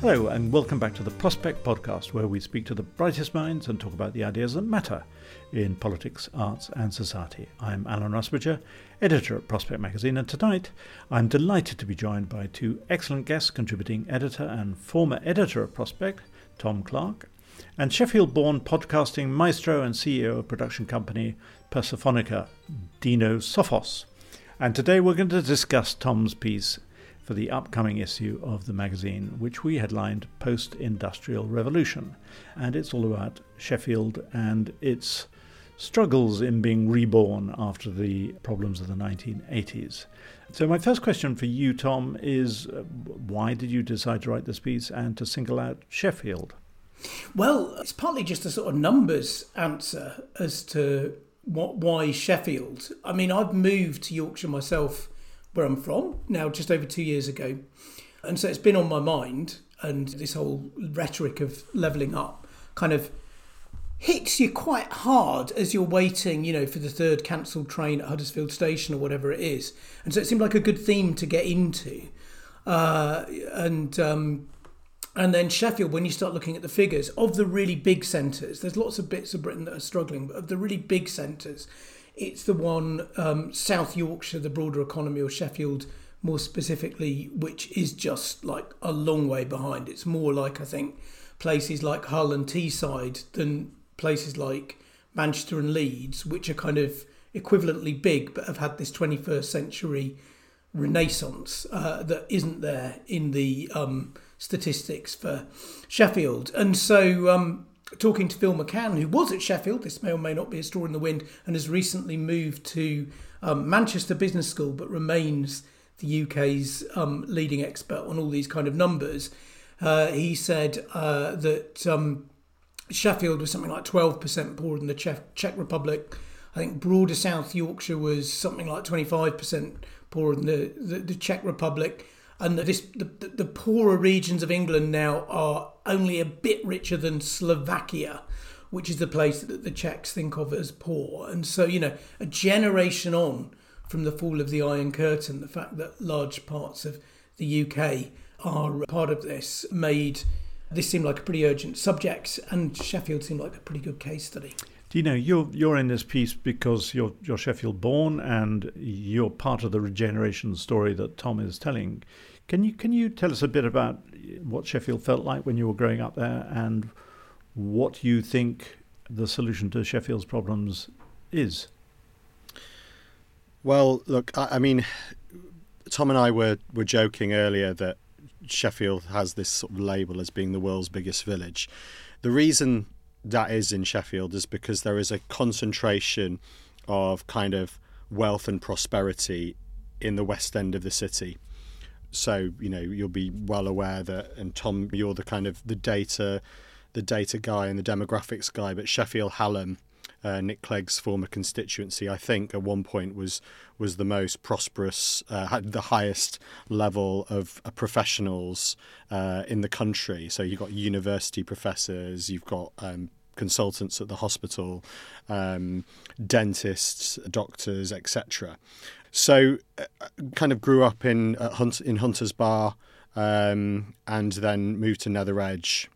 Hello, and welcome back to the Prospect Podcast, where we speak to the brightest minds and talk about the ideas that matter in politics, arts, and society. I'm Alan Rusbridger, editor at Prospect Magazine, and tonight I'm delighted to be joined by two excellent guests, contributing editor and former editor of Prospect, Tom Clark, and Sheffield born podcasting maestro and CEO of production company Persephonica, Dino Sofos. And today we're going to discuss Tom's piece for the upcoming issue of the magazine, which we headlined Post Industrial Revolution. And it's all about Sheffield and its struggles in being reborn after the problems of the 1980s. So, my first question for you, Tom, is uh, why did you decide to write this piece and to single out Sheffield? Well, it's partly just a sort of numbers answer as to what why Sheffield. I mean, I've moved to Yorkshire myself where I'm from now just over two years ago. And so it's been on my mind, and this whole rhetoric of levelling up kind of hits you quite hard as you're waiting, you know, for the third cancelled train at Huddersfield Station or whatever it is. And so it seemed like a good theme to get into. Uh, and um, and then Sheffield, when you start looking at the figures of the really big centres, there's lots of bits of Britain that are struggling, but of the really big centres, it's the one um, South Yorkshire, the broader economy, or Sheffield more specifically, which is just like a long way behind. It's more like I think places like Hull and Teesside than places like Manchester and Leeds, which are kind of equivalently big but have had this 21st century renaissance uh, that isn't there in the um, statistics for Sheffield. And so um, talking to Phil McCann, who was at Sheffield, this may or may not be a story in the wind, and has recently moved to um, Manchester Business School, but remains the UK's um, leading expert on all these kind of numbers. Uh, he said uh, that um, Sheffield was something like 12% poorer than the Czech, Czech Republic. I think broader South Yorkshire was something like 25% poorer than the, the, the Czech Republic and this, the, the poorer regions of England now are only a bit richer than Slovakia, which is the place that the Czechs think of as poor. And so, you know, a generation on from the fall of the Iron Curtain, the fact that large parts of the UK are part of this made this seem like a pretty urgent subject, and Sheffield seemed like a pretty good case study. Know you're you're in this piece because you're you're Sheffield born and you're part of the regeneration story that Tom is telling. Can you can you tell us a bit about what Sheffield felt like when you were growing up there, and what you think the solution to Sheffield's problems is? Well, look, I, I mean, Tom and I were were joking earlier that Sheffield has this sort of label as being the world's biggest village. The reason that is in Sheffield is because there is a concentration of kind of wealth and prosperity in the west end of the city. So you know you'll be well aware that and Tom you're the kind of the data the data guy and the demographics guy but Sheffield Hallam uh, Nick Clegg's former constituency I think at one point was was the most prosperous uh, had the highest level of uh, professionals uh, in the country. So you've got university professors you've got um, consultants at the hospital um, dentists doctors etc so, uh, kind of grew up in uh, Hunt in Hunters Bar, um, and then moved to Nether Edge,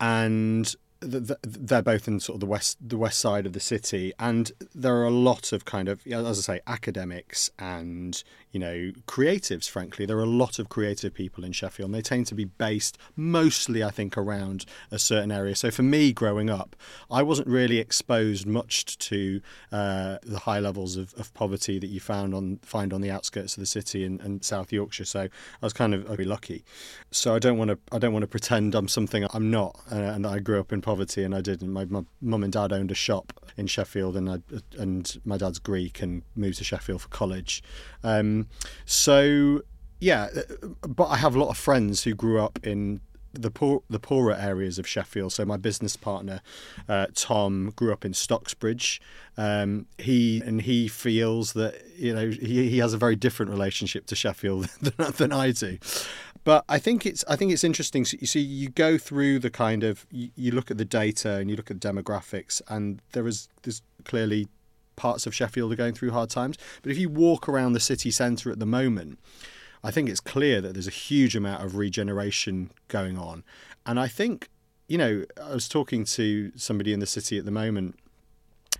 and they're both in sort of the west the west side of the city, and there are a lot of kind of as I say academics and you know creatives. Frankly, there are a lot of creative people in Sheffield. and They tend to be based mostly, I think, around a certain area. So for me, growing up, I wasn't really exposed much to uh, the high levels of, of, poverty that you found on find on the outskirts of the city and, in South Yorkshire. So I was kind of very lucky. So I don't want to I don't want to pretend I'm something I'm not. Uh, and I grew up in poverty, and I didn't. My, my mum and dad owned a shop in Sheffield, and I, and my dad's Greek and moved to Sheffield for college. Um, so yeah, uh, but I have a lot of friends who grew up in the poor the poorer areas of Sheffield. So my business partner uh, Tom grew up in Stocksbridge. Um, he and he feels that you know he, he has a very different relationship to Sheffield than, than I do. But I think it's I think it's interesting. So you see, you go through the kind of you, you look at the data and you look at demographics, and there is there's clearly parts of Sheffield are going through hard times. But if you walk around the city centre at the moment, I think it's clear that there's a huge amount of regeneration going on. And I think, you know, I was talking to somebody in the city at the moment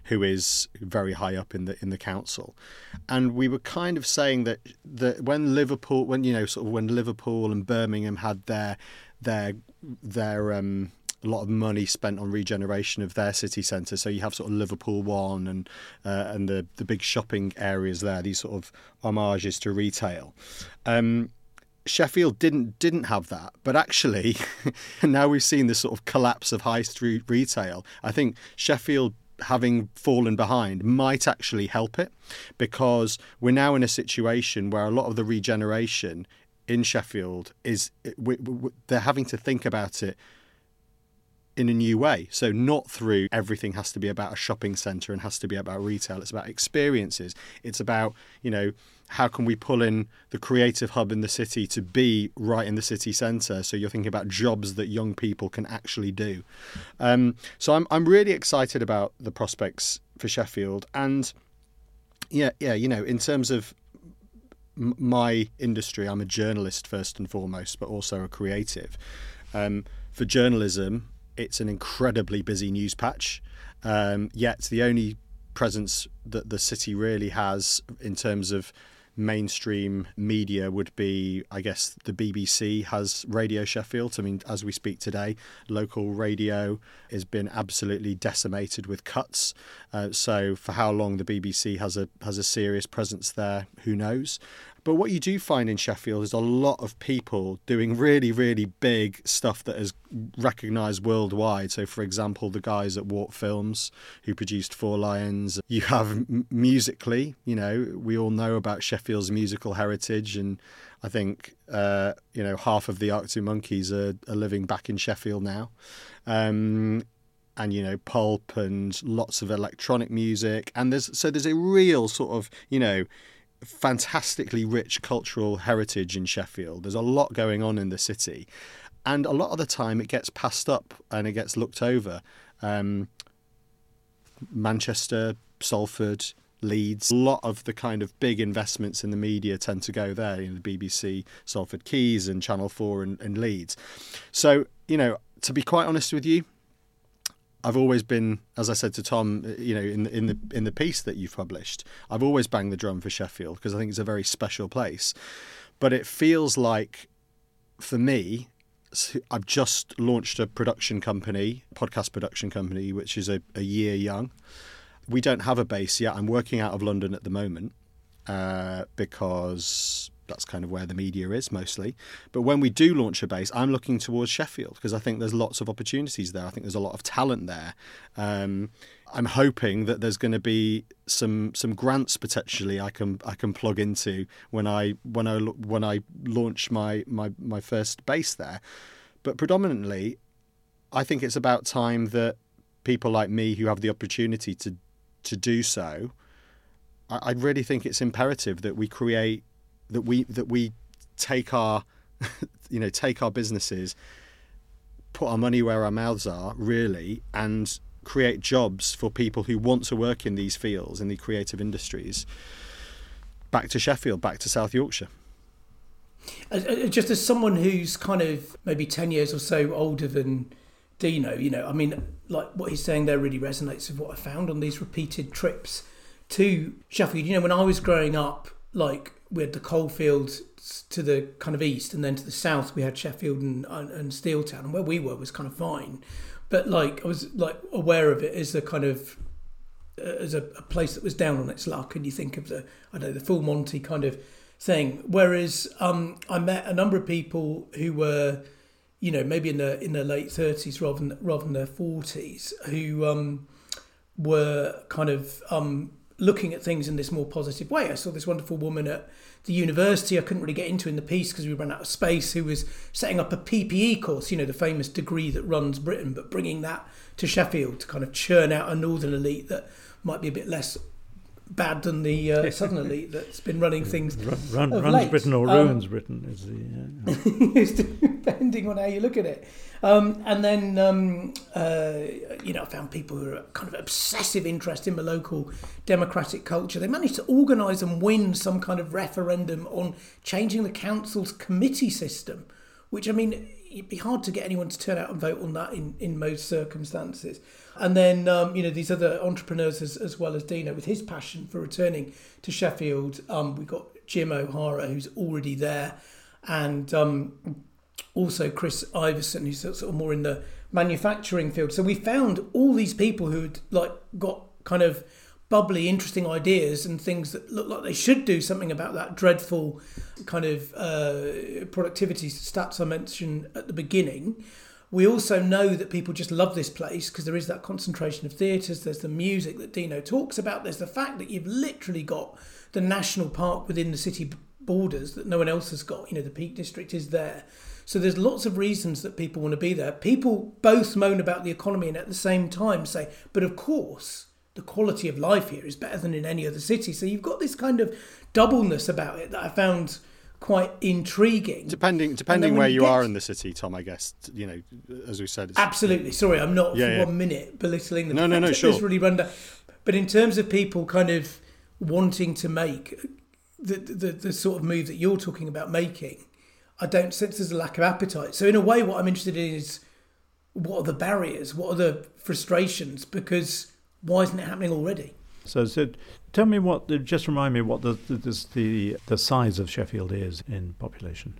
who is very high up in the in the council, and we were kind of saying that that when Liverpool, when you know, sort of when Liverpool and Birmingham had their their their um, a lot of money spent on regeneration of their city centre. So you have sort of Liverpool One and uh, and the the big shopping areas there. These sort of homages to retail. Um, Sheffield didn't didn't have that, but actually, now we've seen this sort of collapse of high street retail. I think Sheffield having fallen behind might actually help it because we're now in a situation where a lot of the regeneration in Sheffield is we, we, they're having to think about it in a new way. So, not through everything has to be about a shopping centre and has to be about retail. It's about experiences. It's about, you know, how can we pull in the creative hub in the city to be right in the city centre? So, you're thinking about jobs that young people can actually do. Um, so, I'm, I'm really excited about the prospects for Sheffield. And yeah, yeah, you know, in terms of my industry, I'm a journalist first and foremost, but also a creative. Um, for journalism, it's an incredibly busy news patch. Um, yet the only presence that the city really has in terms of mainstream media would be, I guess, the BBC has Radio Sheffield. I mean, as we speak today, local radio has been absolutely decimated with cuts. Uh, so, for how long the BBC has a has a serious presence there, who knows? But what you do find in Sheffield is a lot of people doing really, really big stuff that is recognised worldwide. So, for example, the guys at Warp Films who produced Four Lions. You have musically, you know, we all know about Sheffield's musical heritage, and I think uh, you know half of the Arctic Monkeys are, are living back in Sheffield now. Um, and you know Pulp and lots of electronic music and there's so there's a real sort of you know fantastically rich cultural heritage in Sheffield. There's a lot going on in the city, and a lot of the time it gets passed up and it gets looked over. Um, Manchester, Salford, Leeds. A lot of the kind of big investments in the media tend to go there, you know, the BBC, Salford Quays, and Channel 4 and, and Leeds. So, you know, to be quite honest with you, I've always been, as I said to Tom, uh, you know, in the, in the in the piece that you've published, I've always banged the drum for Sheffield because I think it's a very special place. But it feels like, for me, I've just launched a production company, podcast production company, which is a, a year young. We don't have a base yet. I'm working out of London at the moment uh, because that's kind of where the media is mostly. But when we do launch a base, I'm looking towards Sheffield because I think there's lots of opportunities there. I think there's a lot of talent there. Um, I'm hoping that there's going to be some some grants potentially I can I can plug into when I when I when I launch my my my first base there. But predominantly, I think it's about time that people like me who have the opportunity to to do so. I, I really think it's imperative that we create that we that we take our you know take our businesses put our money where our mouths are really and create jobs for people who want to work in these fields in the creative industries back to Sheffield back to South Yorkshire uh, uh, uh, just as someone who's kind of maybe 10 years or so older than Dino, you know, I mean, like what he's saying there really resonates with what I found on these repeated trips to Sheffield. You know, when I was growing up, like we had the coalfields to the kind of east, and then to the south we had Sheffield and, and, Steeltown, and where we were was kind of fine. But like I was like aware of it as a kind of uh, as a, a place that was down on its luck, and you think of the I don't know the full Monty kind of thing. Whereas um, I met a number of people who were you know, maybe in their in their late thirties rather than rather than their forties, who um, were kind of um, looking at things in this more positive way. I saw this wonderful woman at the university I couldn't really get into in the piece because we ran out of space, who was setting up a PPE course, you know, the famous degree that runs Britain, but bringing that to Sheffield to kind of churn out a northern elite that might be a bit less bad than the uh, southern elite that's been running things. Run, run, runs late. Britain or um, ruins Britain is the. Uh, depending on how you look at it. Um, and then, um, uh, you know, I found people who are kind of obsessive interest in the local democratic culture. They managed to organise and win some kind of referendum on changing the council's committee system, which I mean, it'd be hard to get anyone to turn out and vote on that in, in most circumstances. And then, um, you know, these other entrepreneurs as, as well as Dino with his passion for returning to Sheffield. Um, we've got Jim O'Hara, who's already there, and um, also Chris Iverson, who's sort of more in the manufacturing field. So we found all these people who'd like got kind of bubbly, interesting ideas and things that look like they should do something about that dreadful kind of uh, productivity stats I mentioned at the beginning. We also know that people just love this place because there is that concentration of theatres. There's the music that Dino talks about. There's the fact that you've literally got the national park within the city borders that no one else has got. You know, the Peak District is there. So there's lots of reasons that people want to be there. People both moan about the economy and at the same time say, but of course, the quality of life here is better than in any other city. So you've got this kind of doubleness about it that I found quite intriguing. Depending depending where you, you are in the city, Tom, I guess you know, as we said. absolutely. Sorry, I'm not Yeah, for yeah. one minute belittling the No, no, no, sure. This really run down. But in terms of people kind of wanting to make the, the the sort of move that you're talking about making, I don't sense there's a lack of appetite. So in a way, what I'm interested in is what are the barriers? What are the frustrations? Because why isn't it happening already? So, so tell me what. Just remind me what the the, the the size of Sheffield is in population.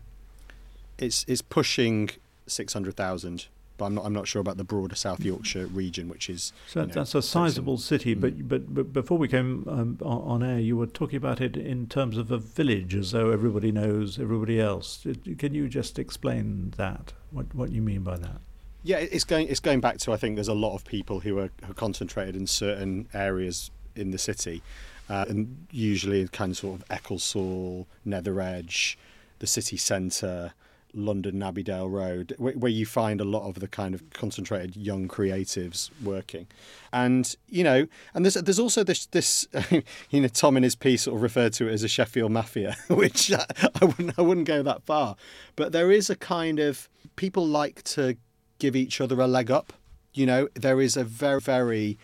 It's it's pushing six hundred thousand, but I'm not I'm not sure about the broader South Yorkshire region, which is So you know, that's a sizable city, Mm. but, but but before we came um, on, on air, you were talking about it in terms of a village, as though everybody knows everybody else. Can you just explain that? What what you mean by that? Yeah, it's going. It's going back to. I think there's a lot of people who are, who are concentrated in certain areas in the city, uh, and usually kind of sort of Ecclesall, Nether Edge, the city centre, London Abbeydale Road, where, where you find a lot of the kind of concentrated young creatives working, and you know, and there's there's also this this you know Tom in his piece sort of referred to it as a Sheffield mafia, which I, I wouldn't I wouldn't go that far, but there is a kind of people like to give each other a leg up. You know, there is a very, very.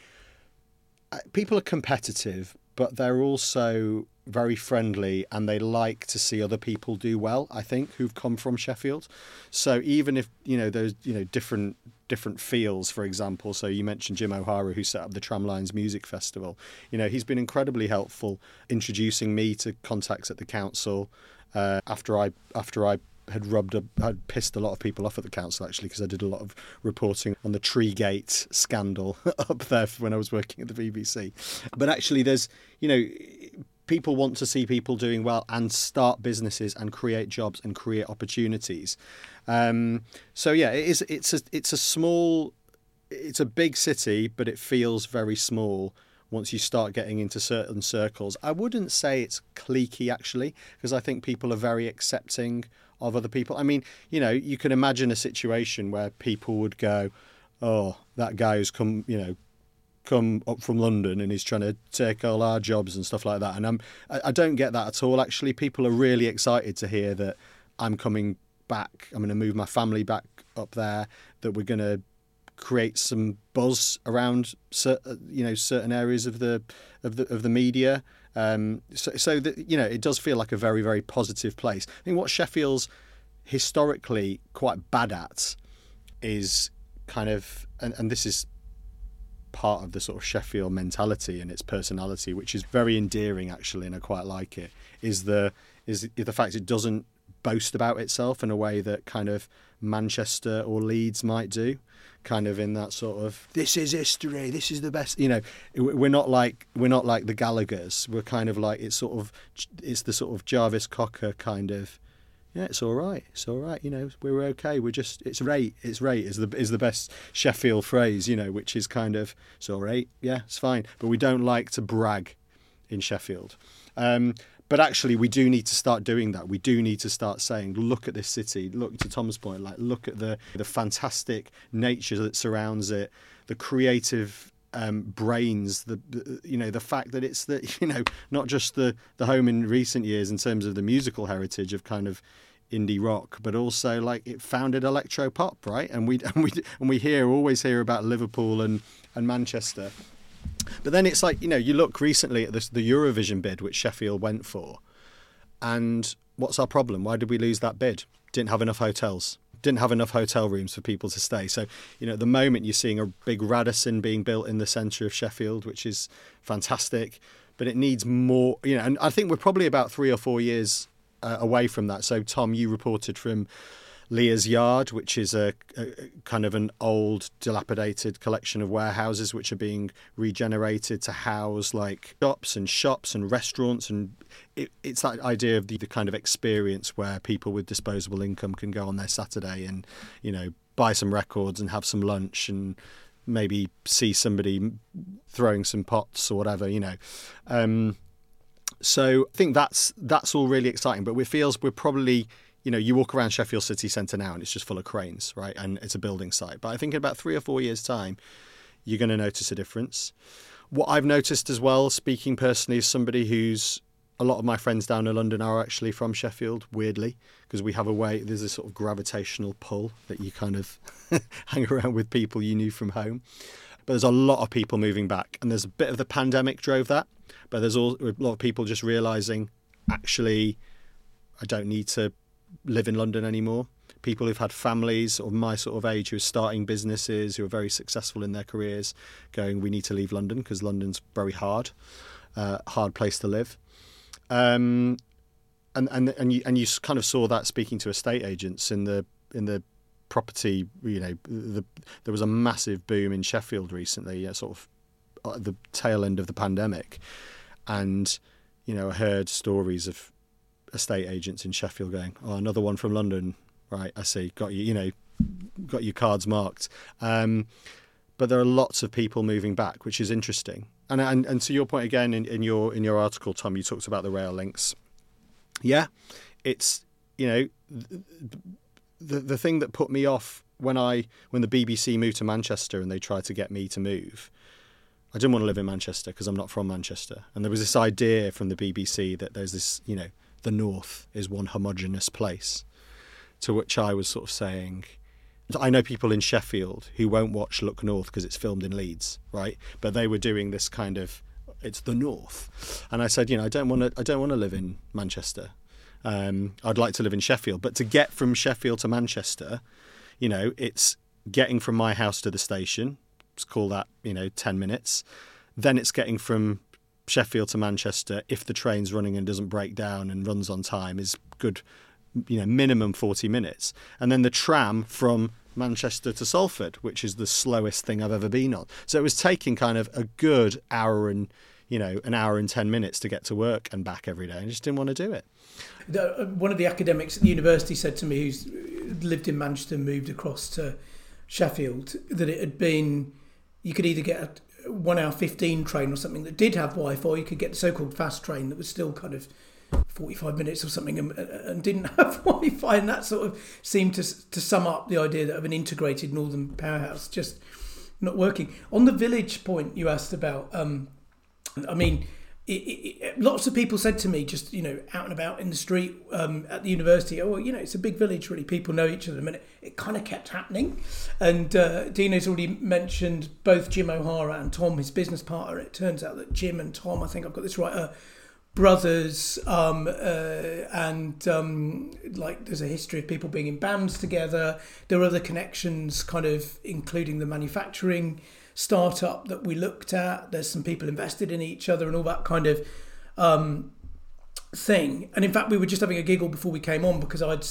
People are competitive, but they're also very friendly and they like to see other people do well, I think, who've come from Sheffield. So even if, you know, those, you know, different different fields, for example. So you mentioned Jim O'Hara, who set up the Tramlines Music Festival. You know, he's been incredibly helpful introducing me to contacts at the council uh, after I after I had rubbed a, had pissed a lot of people off at the council actually because I did a lot of reporting on the Treegate scandal up there when I was working at the BBC. But actually, there's you know people want to see people doing well and start businesses and create jobs and create opportunities. Um, so yeah, it is. It's a it's a small, it's a big city, but it feels very small once you start getting into certain circles. I wouldn't say it's cliquey actually, because I think people are very accepting of other people. I mean, you know, you can imagine a situation where people would go, "Oh, that guy who's come, you know." come up from London and he's trying to take all our jobs and stuff like that. And I'm, I, I don't get that at all. Actually, people are really excited to hear that I'm coming back. I'm going to move my family back up there. That we're going to create some buzz around, uh, you know, certain areas of the of the of the media. Um, so, so that you know, it does feel like a very very positive place. I think what Sheffield's historically quite bad at is kind of, and, and this is part of the sort of Sheffield mentality and its personality, which is very endearing actually, and I quite like it. Is the is the fact it doesn't boast about itself in a way that kind of Manchester or Leeds might do, kind of in that sort of this is history, this is the best. You know, we're not like we're not like the Gallagher's. We're kind of like it's sort of it's the sort of Jarvis Cocker kind of. Yeah, it's all right. It's all right. You know, we're okay. We're just it's rate. It's rate is the is the best Sheffield phrase. You know, which is kind of it's all right. Yeah, it's fine. But we don't like to brag in Sheffield. Um, but actually, we do need to start doing that. We do need to start saying, "Look at this city. Look to Tom's point. Like, look at the the fantastic nature that surrounds it, the creative um, brains, the, the, you know the fact that it's the you know not just the the home in recent years in terms of the musical heritage of kind of indie rock, but also like it founded electro pop, right? And we and we and we hear always hear about Liverpool and and Manchester, but then it's like, you know, you look recently at this, the Eurovision bid, which Sheffield went for, and what's our problem? Why did we lose that bid? Didn't have enough hotels. Didn't have enough hotel rooms for people to stay. So, you know, at the moment you're seeing a big Radisson being built in the centre of Sheffield, which is fantastic, but it needs more, you know, and I think we're probably about three or four years uh, away from that. So, Tom, you reported from Leah's Yard, which is a, a, kind of an old, dilapidated collection of warehouses which are being regenerated to house like shops and shops and restaurants. And it, it's that idea of the, the kind of experience where people with disposable income can go on their Saturday and, you know, buy some records and have some lunch and maybe see somebody throwing some pots or whatever, you know. Um, so I think that's that's all really exciting. But it feels we're probably you know, you walk around Sheffield city centre now and it's just full of cranes, right? And it's a building site. But I think in about three or four years' time, you're going to notice a difference. What I've noticed as well, speaking personally, as somebody who's a lot of my friends down in London are actually from Sheffield, weirdly, because we have a way, there's a sort of gravitational pull that you kind of hang around with people you knew from home. But there's a lot of people moving back, and there's a bit of the pandemic drove that. But there's all, a lot of people just realizing, actually, I don't need to live in London anymore. People who've had families of my sort of age who are starting businesses, who are very successful in their careers, going, we need to leave London because London's very hard, uh, hard place to live. Um, and and and you and you kind of saw that speaking to estate agents in the in the property. You know, the, there was a massive boom in Sheffield recently, sort of at the tail end of the pandemic, and you know, I heard stories of estate agents in Sheffield going, "Oh, another one from London." Right, I see. Got you. You know, got your cards marked. Um, but there are lots of people moving back, which is interesting. And and, and to your point again in, in your in your article, Tom, you talked about the rail links. Yeah, it's you know the the thing that put me off when I when the BBC moved to Manchester and they tried to get me to move. I didn't want to live in Manchester because I'm not from Manchester, and there was this idea from the BBC that there's this you know the North is one homogenous place. To which I was sort of saying, I know people in Sheffield who won't watch Look North because it's filmed in Leeds, right? But they were doing this kind of it's the North, and I said, you know, I don't want to, I don't want to live in Manchester. Um, I'd like to live in Sheffield, but to get from Sheffield to Manchester, you know, it's getting from my house to the station. Let's call that, you know, ten minutes. Then it's getting from Sheffield to Manchester, if the train's running and doesn't break down and runs on time, is good, you know, minimum 40 minutes. And then the tram from Manchester to Salford, which is the slowest thing I've ever been on. So it was taking kind of a good hour and, you know, an hour and 10 minutes to get to work and back every day. I just didn't want to do it. Uh, one of the academics at the university said to me, who's lived in Manchester and moved across to Sheffield, that it had been, you could either get one hour 15 train or something that did have Wi-Fi, you could get the so-called fast train that was still kind of 45 minutes or something and, and didn't have Wi-Fi, and that sort of seemed to to sum up the idea of an integrated northern powerhouse just not working. On the village point you asked about, um, I mean it, it, lots of people said to me, just you know, out and about in the street um, at the university, oh, well, you know, it's a big village, really. People know each other. And it, it kind of kept happening. And uh, Dino's already mentioned both Jim O'Hara and Tom, his business partner. It turns out that Jim and Tom, I think I've got this right, are brothers um, uh, and um, like there's a history of people being in bands together there are other connections kind of including the manufacturing startup that we looked at there's some people invested in each other and all that kind of um, thing and in fact we were just having a giggle before we came on because i'd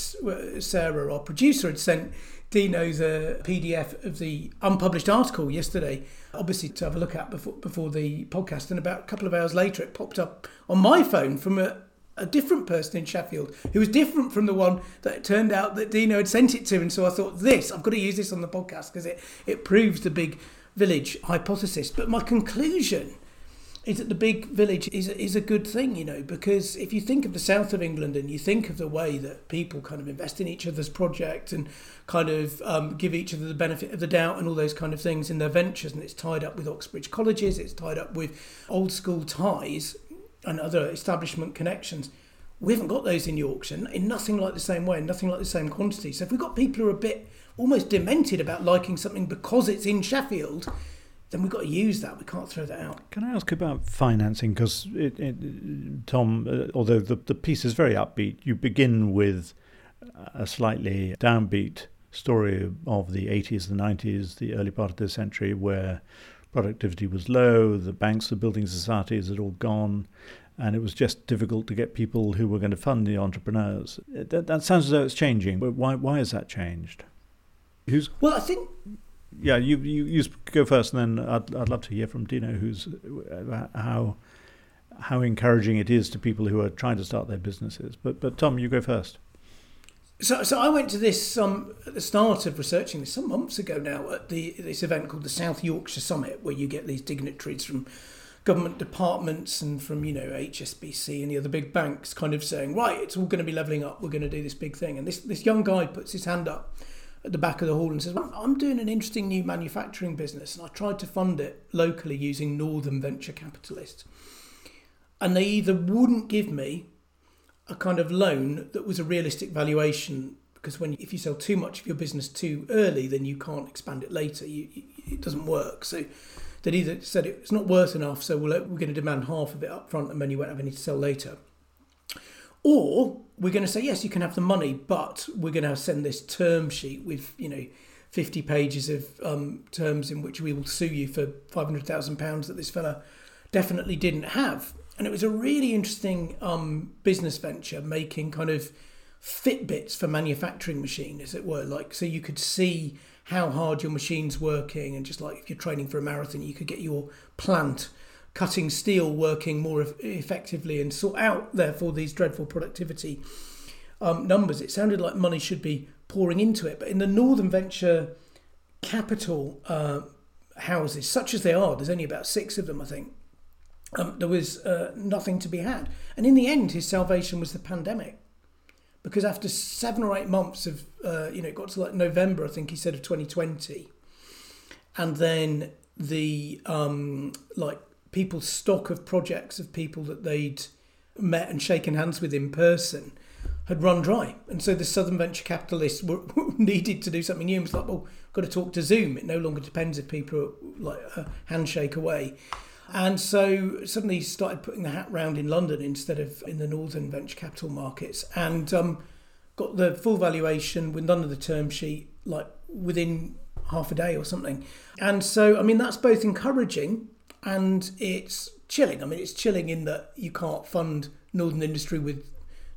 sarah our producer had sent Dino the PDF of the unpublished article yesterday, obviously to have a look at before before the podcast. And about a couple of hours later, it popped up on my phone from a, a different person in Sheffield who was different from the one that it turned out that Dino had sent it to. And so I thought, this, I've got to use this on the podcast because it, it proves the big village hypothesis. But my conclusion is that the big village is is a good thing, you know, because if you think of the south of England and you think of the way that people kind of invest in each other's project and kind of um, give each other the benefit of the doubt and all those kind of things in their ventures, and it's tied up with Oxbridge colleges, it's tied up with old school ties and other establishment connections. We haven't got those in Yorkshire in nothing like the same way, nothing like the same quantity. So if we've got people who are a bit almost demented about liking something because it's in Sheffield, then we've got to use that. We can't throw that out. Can I ask about financing? Because, Tom, uh, although the, the piece is very upbeat, you begin with a slightly downbeat story of the 80s, the 90s, the early part of this century, where productivity was low, the banks, the building societies had all gone, and it was just difficult to get people who were going to fund the entrepreneurs. That, that sounds as though it's changing, but why, why has that changed? Who's well, I think yeah, you, you you go first, and then I'd I'd love to hear from Dino, who's uh, how how encouraging it is to people who are trying to start their businesses. But but Tom, you go first. So, so I went to this um, at the start of researching this some months ago now at the this event called the South Yorkshire Summit, where you get these dignitaries from government departments and from you know HSBC and the other big banks, kind of saying, right, it's all going to be levelling up. We're going to do this big thing. And this this young guy puts his hand up at the back of the hall and says, well, I'm doing an interesting new manufacturing business and I tried to fund it locally using Northern venture capitalists. And they either wouldn't give me a kind of loan that was a realistic valuation because when if you sell too much of your business too early, then you can't expand it later. You, it doesn't work. So they either said it's not worth enough, so we're going to demand half of it up front and then you won't have any to sell later. Or we're going to say, yes, you can have the money, but we're going to send this term sheet with, you know, 50 pages of um, terms in which we will sue you for £500,000 that this fella definitely didn't have. And it was a really interesting um, business venture making kind of Fitbits for manufacturing machine, as it were. Like, so you could see how hard your machine's working, and just like if you're training for a marathon, you could get your plant cutting steel working more effectively and sort out, therefore, these dreadful productivity um, numbers. It sounded like money should be pouring into it. But in the Northern Venture capital uh, houses, such as they are, there's only about six of them, I think. Um, there was uh, nothing to be had. And in the end, his salvation was the pandemic. Because after seven or eight months of, uh, you know, it got to like November, I think he said, of 2020. And then the, um, like, people's stock of projects of people that they'd met and shaken hands with in person had run dry. And so the Southern venture capitalists were, needed to do something new. Was like, well, got to talk to Zoom. It no longer depends if people are like a handshake away. And so suddenly started putting the hat round in London instead of in the northern venture capital markets and um, got the full valuation with none of the term sheet like within half a day or something. And so, I mean, that's both encouraging and it's chilling. I mean, it's chilling in that you can't fund northern industry with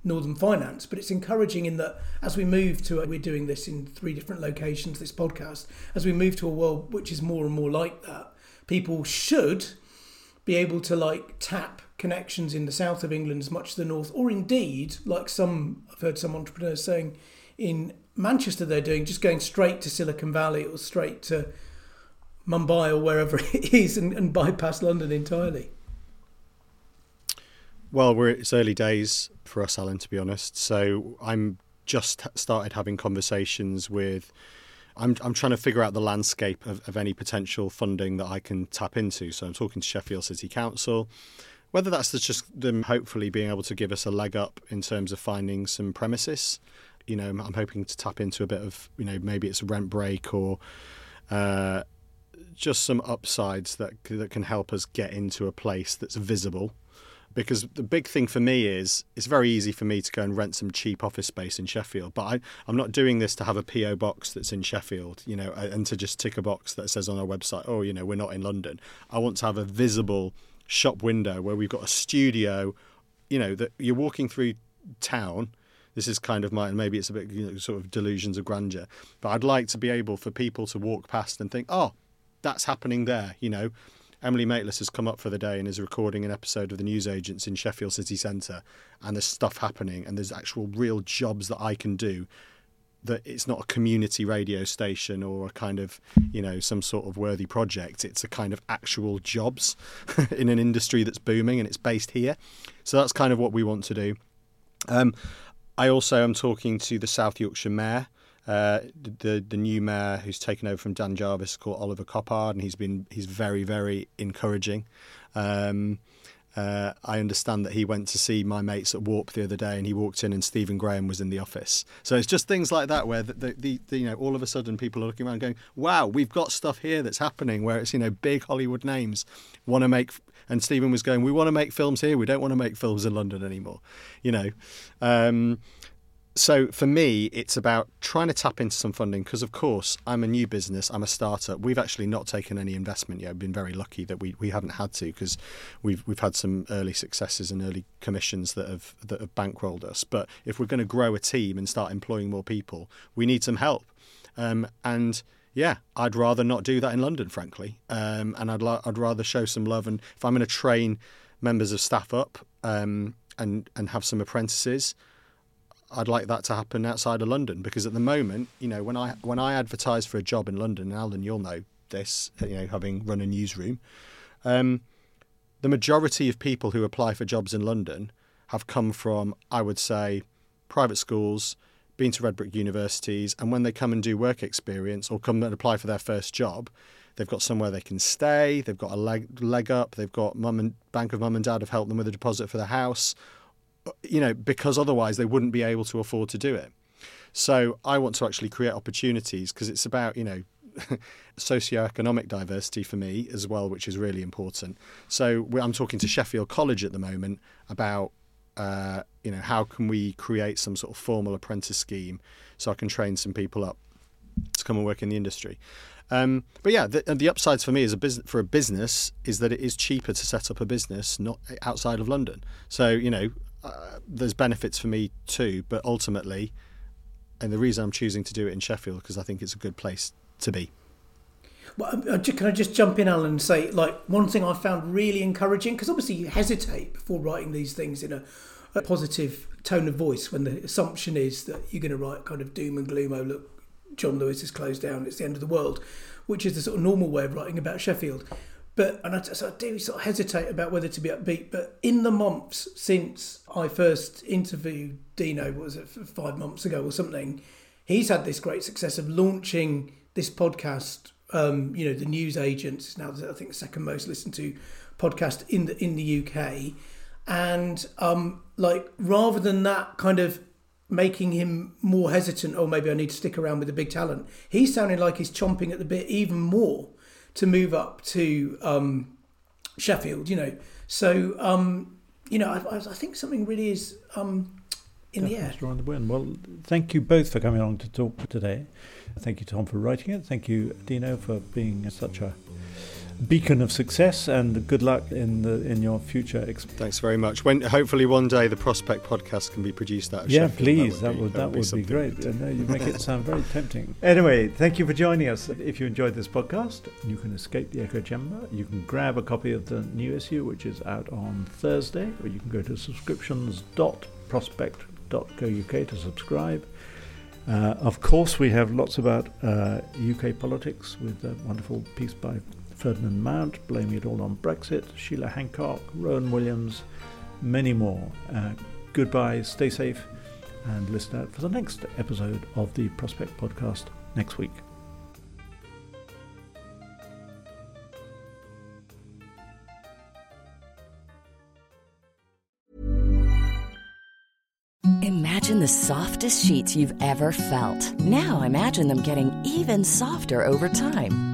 northern finance, but it's encouraging in that as we move to we're doing this in three different locations. This podcast, as we move to a world which is more and more like that, people should be able to like tap connections in the south of England as much as the north, or indeed, like some I've heard some entrepreneurs saying in Manchester, they're doing just going straight to Silicon Valley or straight to Mumbai or wherever it is and, and bypass London entirely? Well, we're it's early days for us, Alan. To be honest, so I'm just started having conversations with. I'm I'm trying to figure out the landscape of, of any potential funding that I can tap into. So I'm talking to Sheffield City Council, whether that's just them hopefully being able to give us a leg up in terms of finding some premises. You know, I'm hoping to tap into a bit of you know maybe it's a rent break or uh, just some upsides that that can help us get into a place that's visible because the big thing for me is it's very easy for me to go and rent some cheap office space in Sheffield, but I, I'm not doing this to have a PO box that's in Sheffield, you know, and to just tick a box that says on our website, oh, you know, we're not in London. I want to have a visible shop window where we've got a studio, you know, that you're walking through town. This is kind of my, maybe it's a bit you know, sort of delusions of grandeur, but I'd like to be able for people to walk past and think, oh, that's happening there, you know. Emily Maitlis has come up for the day and is recording an episode of the Newsagents in Sheffield City Centre, and there's stuff happening, and there's actual real jobs that I can do. That it's not a community radio station or a kind of, you know, some sort of worthy project. It's a kind of actual jobs in an industry that's booming and it's based here. So that's kind of what we want to do. Um, I also am talking to the South Yorkshire Mayor uh, the the new mayor who's taken over from Dan Jarvis called Oliver Coppard, and he's been he's very very encouraging. Um, uh, I understand that he went to see my mates at Warp the other day, and he walked in, and Stephen Graham was in the office. So it's just things like that where the, the, the, the, you know all of a sudden people are looking around going, "Wow, we've got stuff here that's happening." Where it's you know big Hollywood names want to make, and Stephen was going, "We want to make films here. We don't want to make films in London anymore," you know. Um, so for me, it's about trying to tap into some funding because, of course, I'm a new business. I'm a startup. We've actually not taken any investment yet. We've been very lucky that we, we haven't had to because we've we've had some early successes and early commissions that have that have bankrolled us. But if we're going to grow a team and start employing more people, we need some help. Um, and yeah, I'd rather not do that in London, frankly. Um, and I'd la- I'd rather show some love. And if I'm going to train members of staff up um, and and have some apprentices I'd like that to happen outside of London because at the moment, you know, when I when I advertise for a job in London, and Alan, you'll know this, you know, having run a newsroom, um, the majority of people who apply for jobs in London have come from, I would say, private schools, been to red brick universities, and when they come and do work experience or come and apply for their first job, they've got somewhere they can stay, they've got a leg, leg up, they've got mum and bank of mum and dad have helped them with a deposit for the house, you know, because otherwise they wouldn't be able to afford to do it. So I want to actually create opportunities because it's about, you know, socioeconomic diversity for me as well, which is really important. So I'm talking to Sheffield College at the moment about, uh, you know, how can we create some sort of formal apprentice scheme so I can train some people up to come and work in the industry. Um, but yeah, the, the upsides for me as a business for a business is that it is cheaper to set up a business not outside of London. So you know, uh, there's benefits for me too, but ultimately, and the reason I'm choosing to do it in Sheffield because I think it's a good place to be. Well, um, uh, can I just jump in, Alan, and say like one thing I found really encouraging because obviously you hesitate before writing these things in a, a, positive tone of voice when the assumption is that you're going to write kind of doom and gloom. Oh look, John Lewis is closed down; it's the end of the world, which is the sort of normal way of writing about Sheffield. But and I, so I do sort of hesitate about whether to be upbeat. But in the months since I first interviewed Dino, was it five months ago or something? He's had this great success of launching this podcast. Um, you know, the news agents is now I think the second most listened to podcast in the in the UK, and um, like rather than that kind of making him more hesitant, or oh, maybe I need to stick around with the big talent. He's sounding like he's chomping at the bit even more to move up to um, Sheffield. You know, so um, you know, I, I, think something really is um, in the air. The wind. Well, thank you both for coming along to talk today. Thank you, Tom, for writing it. Thank you, Dino, for being such a beacon of success and good luck in the in your future. Exp- Thanks very much. When hopefully one day the Prospect podcast can be produced out of yeah, Sheffield. please. That would that would, that would be, great. To... No, you make it sound very tempting. Anyway, thank you for joining us. If you enjoyed this podcast, you can escape the echo chamber. You can grab a copy of the new issue, which is out on Thursday, or you can go to subscriptions.prospect.co.uk to subscribe. Uh, of course, we have lots about uh, UK politics with a wonderful piece by Ferdinand Mount, blaming it all on Brexit, Sheila Hancock, Rowan Williams, many more. Uh, goodbye, stay safe, and listen out for the next episode of the Prospect Podcast next week. Imagine the softest sheets you've ever felt. Now imagine them getting even softer over time.